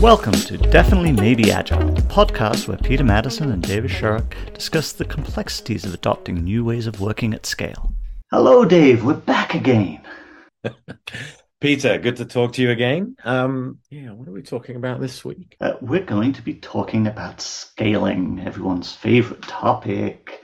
Welcome to Definitely Maybe Agile, the podcast where Peter Maddison and David Sharrock discuss the complexities of adopting new ways of working at scale. Hello, Dave. We're back again. Peter, good to talk to you again. Um, yeah, what are we talking about this week? Uh, we're going to be talking about scaling, everyone's favorite topic.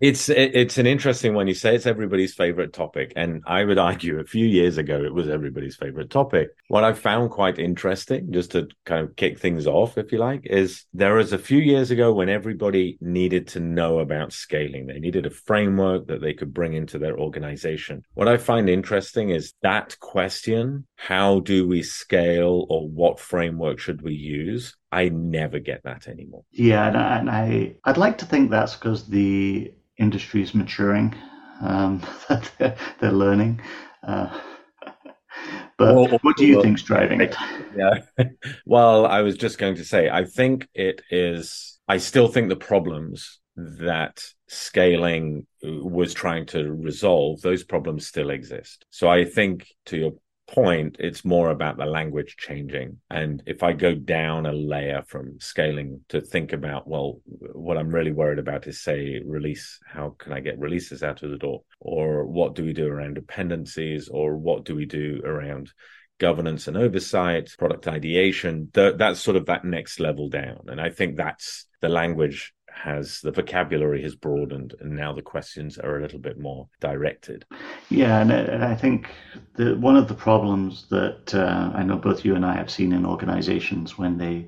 It's it's an interesting one. You say it's everybody's favorite topic, and I would argue a few years ago it was everybody's favorite topic. What I found quite interesting, just to kind of kick things off, if you like, is there was a few years ago when everybody needed to know about scaling. They needed a framework that they could bring into their organization. What I find interesting is that question: How do we scale, or what framework should we use? I never get that anymore. Yeah, and I, and I I'd like to think that's because the industry is maturing, um, that they're, they're learning. Uh, but well, what do you well, think's driving it? Yeah. well, I was just going to say, I think it is. I still think the problems that scaling was trying to resolve, those problems still exist. So I think, to your point, it's more about the language changing. And if I go down a layer from scaling to think about, well, what I'm really worried about is, say, release. How can I get releases out of the door? Or what do we do around dependencies? Or what do we do around governance and oversight, product ideation? that's sort of that next level down. And I think that's the language has the vocabulary has broadened and now the questions are a little bit more directed. Yeah and, and i think the, one of the problems that uh, i know both you and i have seen in organizations when they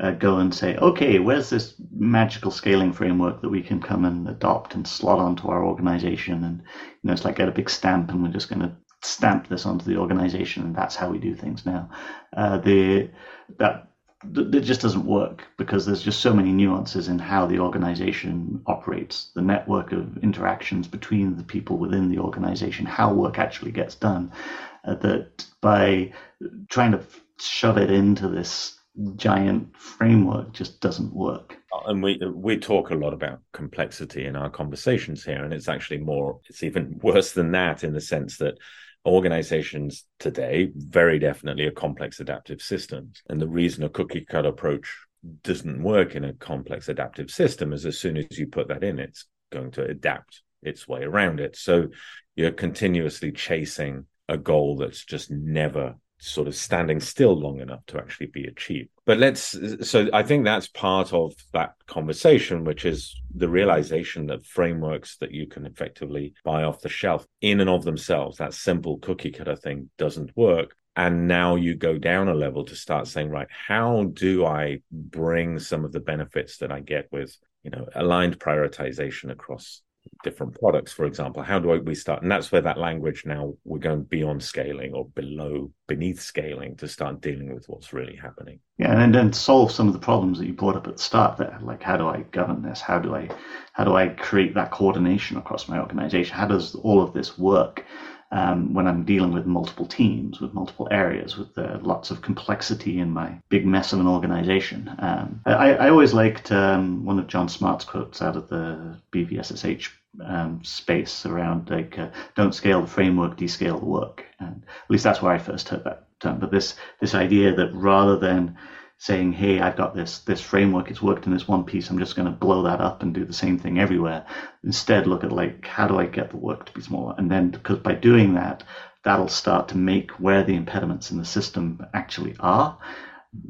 uh, go and say okay where's this magical scaling framework that we can come and adopt and slot onto our organization? And you know it's like get a big stamp and we're just going to stamp this onto the organization and that's how we do things now. Uh, the that it just doesn't work because there's just so many nuances in how the organization operates, the network of interactions between the people within the organization, how work actually gets done. Uh, that by trying to shove it into this giant framework just doesn't work. And we we talk a lot about complexity in our conversations here, and it's actually more it's even worse than that in the sense that organizations today very definitely are complex adaptive systems. And the reason a cookie cut approach doesn't work in a complex adaptive system is as soon as you put that in, it's going to adapt its way around it. So you're continuously chasing a goal that's just never sort of standing still long enough to actually be achieved. But let's, so I think that's part of that conversation, which is the realization that frameworks that you can effectively buy off the shelf in and of themselves, that simple cookie cutter thing doesn't work. And now you go down a level to start saying, right, how do I bring some of the benefits that I get with, you know, aligned prioritization across different products, for example. How do we start? And that's where that language now we're going beyond scaling or below, beneath scaling to start dealing with what's really happening. Yeah, and then solve some of the problems that you brought up at the start there. Like, how do I govern this? How do I, how do I create that coordination across my organization? How does all of this work? Um, when I'm dealing with multiple teams, with multiple areas, with uh, lots of complexity in my big mess of an organization. Um, I, I, always liked um, one of John Smart's quotes out of the BVSSH um, space around like uh, don't scale the framework, descale the work. And at least that's where I first heard that term. But this this idea that rather than saying, "Hey, I've got this this framework. It's worked in this one piece. I'm just going to blow that up and do the same thing everywhere." Instead, look at like how do I get the work to be smaller, and then because by doing that, that'll start to make where the impediments in the system actually are,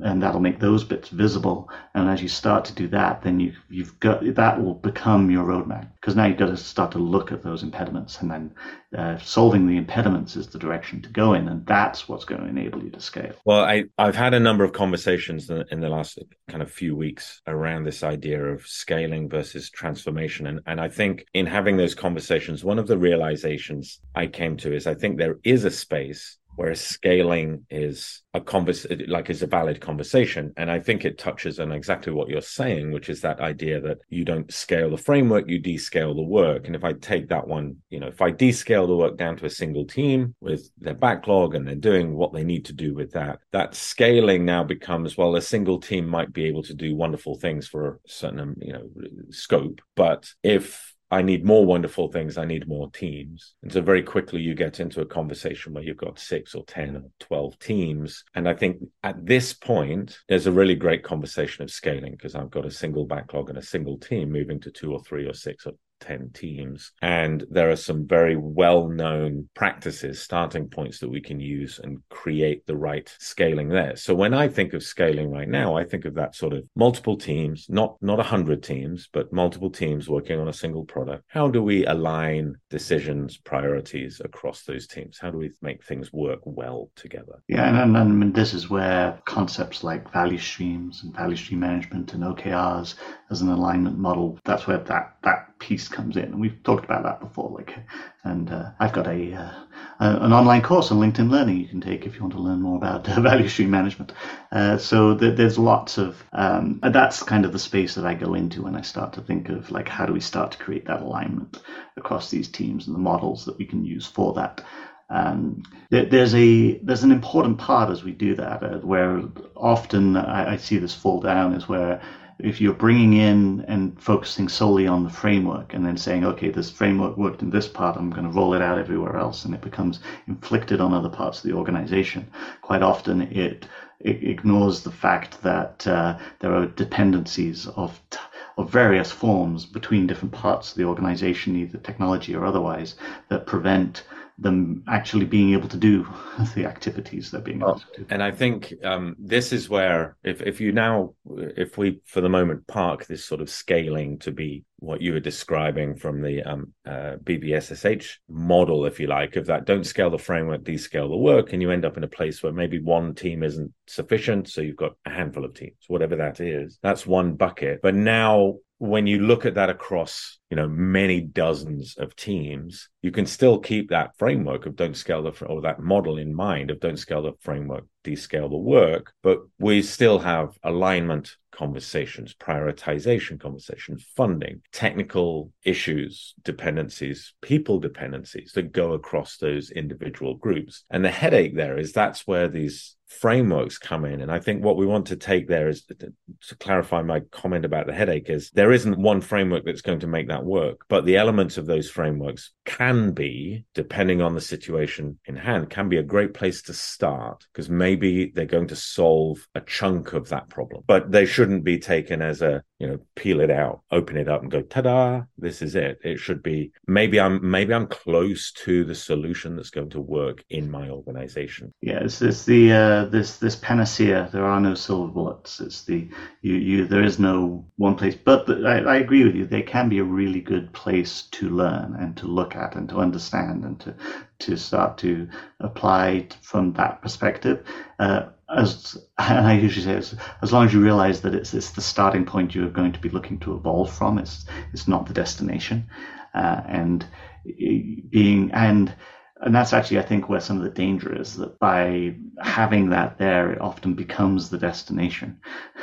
and that'll make those bits visible. And as you start to do that, then you you've got that will become your roadmap because now you've got to start to look at those impediments, and then uh, solving the impediments is the direction to go in, and that's what's going to enable you to scale. Well, I I've had a number of conversations in the last kind of few weeks around this idea of scaling versus transformation, and and I think in having those conversations, one of the realizations I came to is I think there is a space whereas scaling is a convers like is a valid conversation. And i think it touches on exactly what you're saying which is that idea that you don't scale the framework you descale the work. And if i take that one you know if i descale the work down to a single team with their backlog and they're doing what they need to do with that that scaling now becomes well a single team might be able to do wonderful things for a certain you know scope. But if I need more wonderful things. I need more teams. And so very quickly you get into a conversation where you've got six or 10 or 12 teams. And I think at this point, there's a really great conversation of scaling because I've got a single backlog and a single team moving to two or three or six or 10 teams. And there are some very well known practices, starting points that we can use and create the right scaling there. So when I think of scaling right now, I think of that sort of multiple teams, not, not 100 teams, but multiple teams working on a single product. How do we align decisions, priorities across those teams? How do we make things work well together? Yeah, and, and, and this is where concepts like value streams and value stream management and OKRs as an alignment model, that's where that, that piece comes in. And we've talked about that before. Like, and uh, I've got a, uh, an online course on LinkedIn Learning you can take if you want to learn more about uh, value stream management. Uh, so th- there's lots of um, that's kind of the space that I go into when I start to think of like how do we start to create that alignment across these teams and the models that we can use for that. Um, there's a there's an important part as we do that uh, where often I, I see this fall down is where if you're bringing in and focusing solely on the framework and then saying, okay, this framework worked in this part, I'm going to roll it out everywhere else, and it becomes inflicted on other parts of the organization, quite often it, it ignores the fact that uh, there are dependencies of t- of various forms between different parts of the organization, either technology or otherwise, that prevent them actually being able to do the activities they're being able to. And I think um, this is where, if, if you now, if we for the moment park this sort of scaling to be what you were describing from the um, uh, BVSSH model, if you like, of that don't scale the framework, descale the work, and you end up in a place where maybe one team isn't sufficient. So you've got a handful of teams, whatever that is. That's one bucket. But now when you look at that across you know many dozens of teams you can still keep that framework of don't scale the or that model in mind of don't scale the framework descale the work but we still have alignment conversations prioritization conversations funding technical issues dependencies people dependencies that go across those individual groups and the headache there is that's where these frameworks come in. And I think what we want to take there is to, to, clarify my comment about the headache is there isn't one framework that's going to make that work, but the elements of those frameworks can be, depending on the situation in hand, can be a great place to start because maybe they're going to solve a chunk of that problem, but they shouldn't be taken as a, you know, peel it out, open it up and go, ta-da, this is it. It should be, maybe I'm, maybe I'm close to the solution that's going to work in my organization. Yeah. It's, it's the, uh this this panacea. There are no silver bullets. It's the you you. There is no one place. But, but I, I agree with you. They can be a really good place to learn and to look at and to understand and to to start to apply from that perspective. Uh, as and I usually say, as, as long as you realize that it's it's the starting point you're going to be looking to evolve from. It's it's not the destination, uh, and being and and that's actually, I think, where some of the danger is that by having that there, it often becomes the destination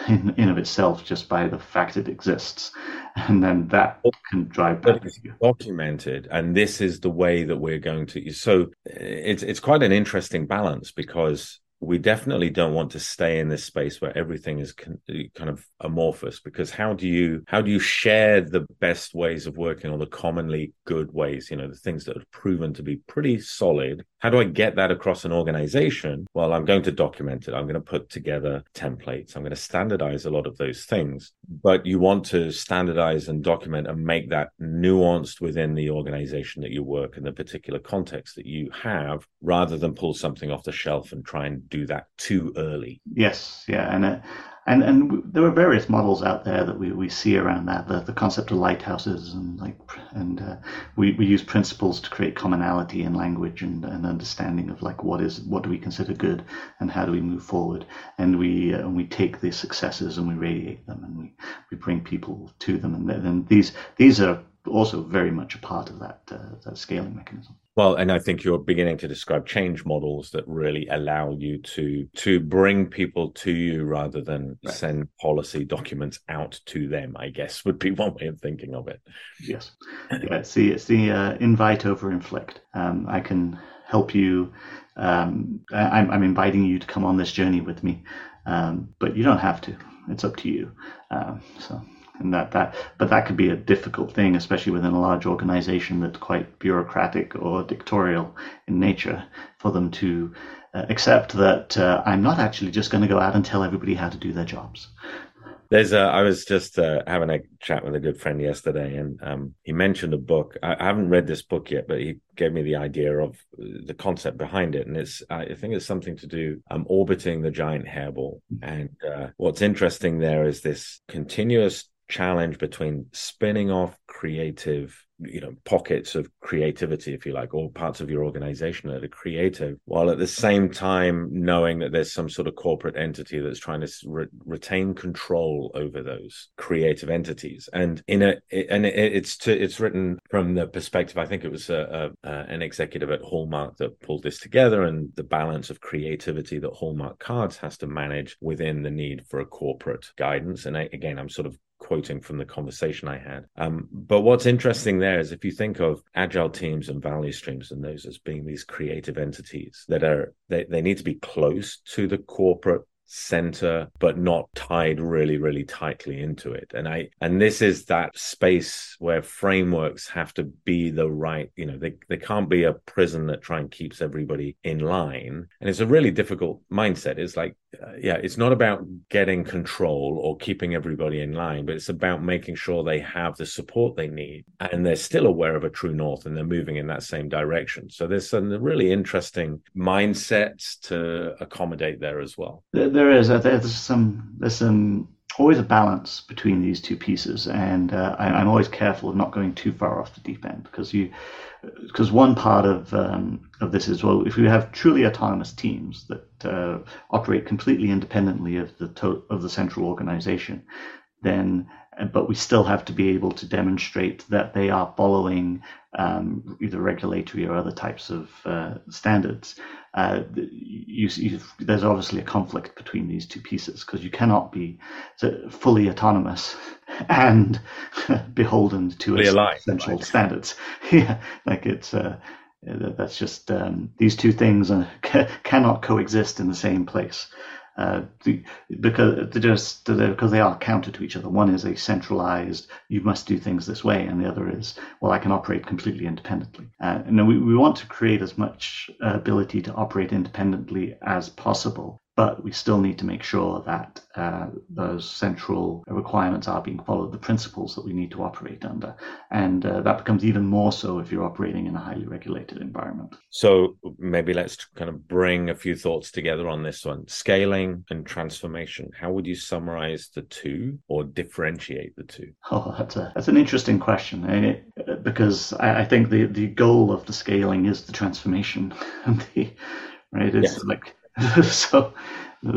in, in of itself just by the fact it exists. And then that can drive back. documented. And this is the way that we're going to. So it's, it's quite an interesting balance because we definitely don't want to stay in this space where everything is con- eh, kind of amorphous because how do you how do you share the best ways of working or the commonly good ways? You know the things that have proven to be pretty solid how do i get that across an organization? Well i'm going to document it. I'm going to put together templates. I'm going to standardize a lot of those things. But you want to standardize and document and make that nuanced within the organization that you work in the particular context that you have rather than pull something off the shelf and try and do that too early. Yes, yeah, and uh, and and there are various models out there that we, we see around that. The, the concept of lighthouses and like and uh, we, we use principles to create commonality in language and, and understanding of like what is what do we consider good and how do we move forward. And we uh, and we take the successes and we radiate them and we, we bring people to them. And then these these are also very much a part of that uh, that scaling mechanism. Well, and I think you're beginning to describe change models that really allow you to to bring people to you rather than right. send policy documents out to them. I guess would be one way of thinking of it. Yes, yeah. It's the it's the uh, invite over inflict. Um, I can help you. Um, I'm, I'm inviting you to come on this journey with me, um, but you don't have to. It's up to you. Um, so and that that but that could be a difficult thing especially within a large organization that's quite bureaucratic or dictatorial in nature for them to uh, accept that uh, i'm not actually just going to go out and tell everybody how to do their jobs there's a, I was just uh, having a chat with a good friend yesterday, and um, he mentioned a book. I, I, haven't read this book yet, but he gave me the idea of the concept behind it, and it's I think it's something to do um, orbiting the giant hairball. And uh, what's interesting there is this continuous challenge between spinning off creative you know pockets of creativity if you like or parts of your organization that are creative while at the same time knowing that there's some sort of corporate entity that's trying to re- retain control over those creative entities. And in a and it's to, it's written from the perspective i think it was a, a, an executive at hallmark that pulled this together and the balance of creativity that hallmark cards has to manage within the need for a corporate guidance. And I, again i'm sort of quoting from the conversation I had. Um, but what's interesting there is if you think of agile teams and value streams and those as being these creative entities that are they, they need to be close to the corporate center but not tied really really tightly into it. And i and this is that space where frameworks have to be the right you know they, they can't be a prison that try and keeps everybody in line. And it's a really difficult mindset. It's like uh, yeah it's not about getting control or keeping everybody in line but it's about making sure they have the support they need and they're still aware of a true north and they're moving in that same direction. So there's some really interesting mindsets to accommodate there as well there is. Uh, there's some. There's some always a balance between these two pieces, and uh, I, am always careful of not going too far off the deep end because you, because one part of um, of this is well, if you have truly autonomous teams that uh, operate completely independently of the to- of the central organization, then but we still have to be able to demonstrate that they are following um, either regulatory or other types of uh, standards. Uh, you, you, there's obviously a conflict between these two pieces because you cannot be fully autonomous and beholden to essential right. standards. yeah, like it's. Uh, that's just um, these two things cannot coexist in the same place uh, because they're just they're, because they are counter to each other. One is a centralized, you must do things this way, and the other is, well, I can operate completely independently. Uh, and we, we want to create as much uh, ability to operate independently as possible but we still need to make sure that uh, those central requirements are being followed, the principles that we need to operate under. And uh, that becomes even more so if you're operating in a highly regulated environment. So maybe let's kind of bring a few thoughts together on this one scaling and transformation. How would you summarize the two or differentiate the two? Oh, that's, a, that's an interesting question it, because I, I, think the, the goal of the scaling is the transformation. the, right? It's yes. like so,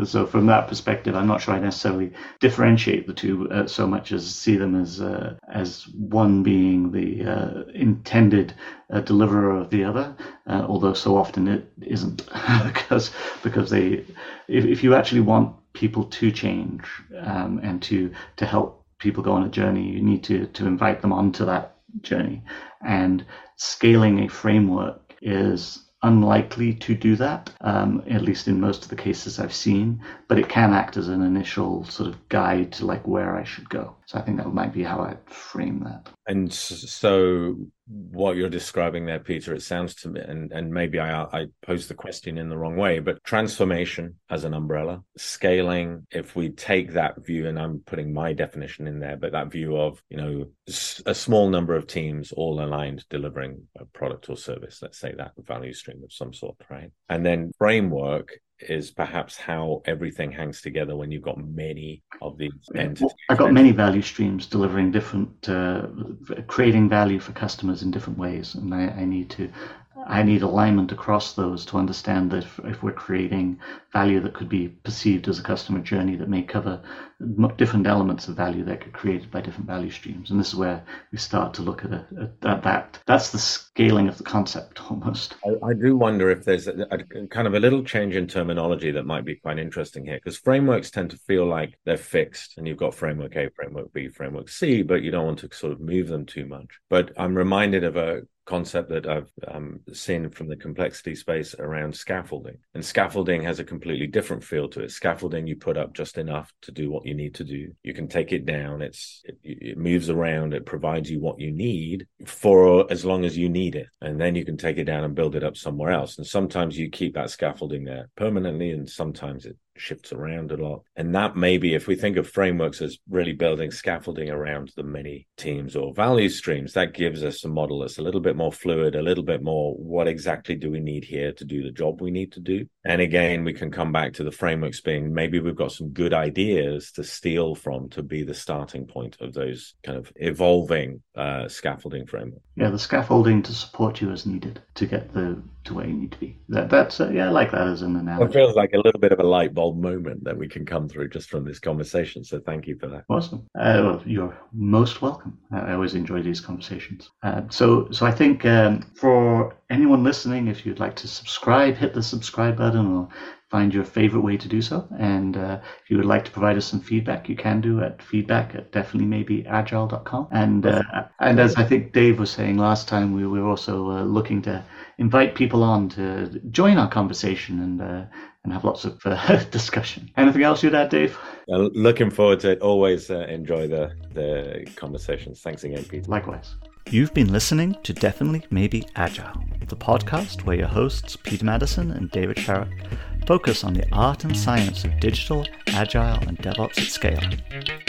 so from that perspective, I'm not sure I necessarily differentiate the two uh, so much as see them as uh, as one being the uh, intended uh, deliverer of the other. Uh, although so often it isn't, because because they, if, if you actually want people to change um, and to to help people go on a journey, you need to to invite them onto that journey, and scaling a framework is unlikely to do that, um, at least in most of the cases I've seen, but it can act as an initial sort of guide to like where I should go. So I think that might be how I frame that. And so what you're describing there, Peter, it sounds to me, and, and maybe I, I posed the question in the wrong way, but transformation as an umbrella, scaling, if we take that view, and I'm putting my definition in there, but that view of, you know, a small number of teams all aligned delivering a product or service, let's say that value stream of some sort, right? And then framework is perhaps how everything hangs together when you've got many of these entities. I've got many value streams delivering different, uh, creating value for customers in different ways, and I, I need to I need alignment across those to understand that if, if, we're creating value that could be perceived as a customer journey that may cover different elements of value that get created by different value streams. And this is where we start to look at, a, at that. That's the scaling of the concept almost. I, I do wonder if there's a, a, kind of a little change in terminology that might be quite interesting here because frameworks tend to feel like they're fixed and you've got framework A, framework B, framework C, but you don't want to sort of move them too much. But I'm reminded of a concept that I've um, seen from the complexity space around scaffolding. And scaffolding has a completely different feel to it. Scaffolding, you put up just enough to do what you need to do. You can take it down. It's it, it moves around. It provides you what you need for as long as you need it, and then you can take it down and build it up somewhere else. And sometimes you keep that scaffolding there permanently, and sometimes it shifts around a lot. And that maybe, if we think of frameworks as really building scaffolding around the many teams or value streams, that gives us a model that's a little bit more fluid, a little bit more what exactly do we need here to do the job we need to do. And again, we can come back to the frameworks being maybe we've got some good ideas to steal from to be the starting point of those kind of evolving uh, scaffolding framework. Yeah, the scaffolding to support you as needed to get the to where you need to be. That that's uh, yeah, I like that as an analogy. It feels like a little bit of a light bulb moment that we can come through just from this conversation. So thank you for that. Awesome. Uh, well, you're most welcome. I always enjoy these conversations. Uh, so so I think um, for anyone listening, if you'd like to subscribe, hit the subscribe button or find your favorite way to do so. And uh, if you would like to provide us some feedback, you can do at feedback at definitely maybe agile.com. And uh, and as I think Dave was saying last time, we were also uh, looking to invite people on to join our conversation and uh, and have lots of uh, discussion. Anything else you'd add, Dave? Uh, looking forward to it. Always enjoy the the conversations. Thanks again, Peter. Likewise. You've been listening to Definitely Maybe Agile, the podcast where your hosts, Peter Maddison and David Sharrock, focus on the art and science of digital, agile, and DevOps at scale.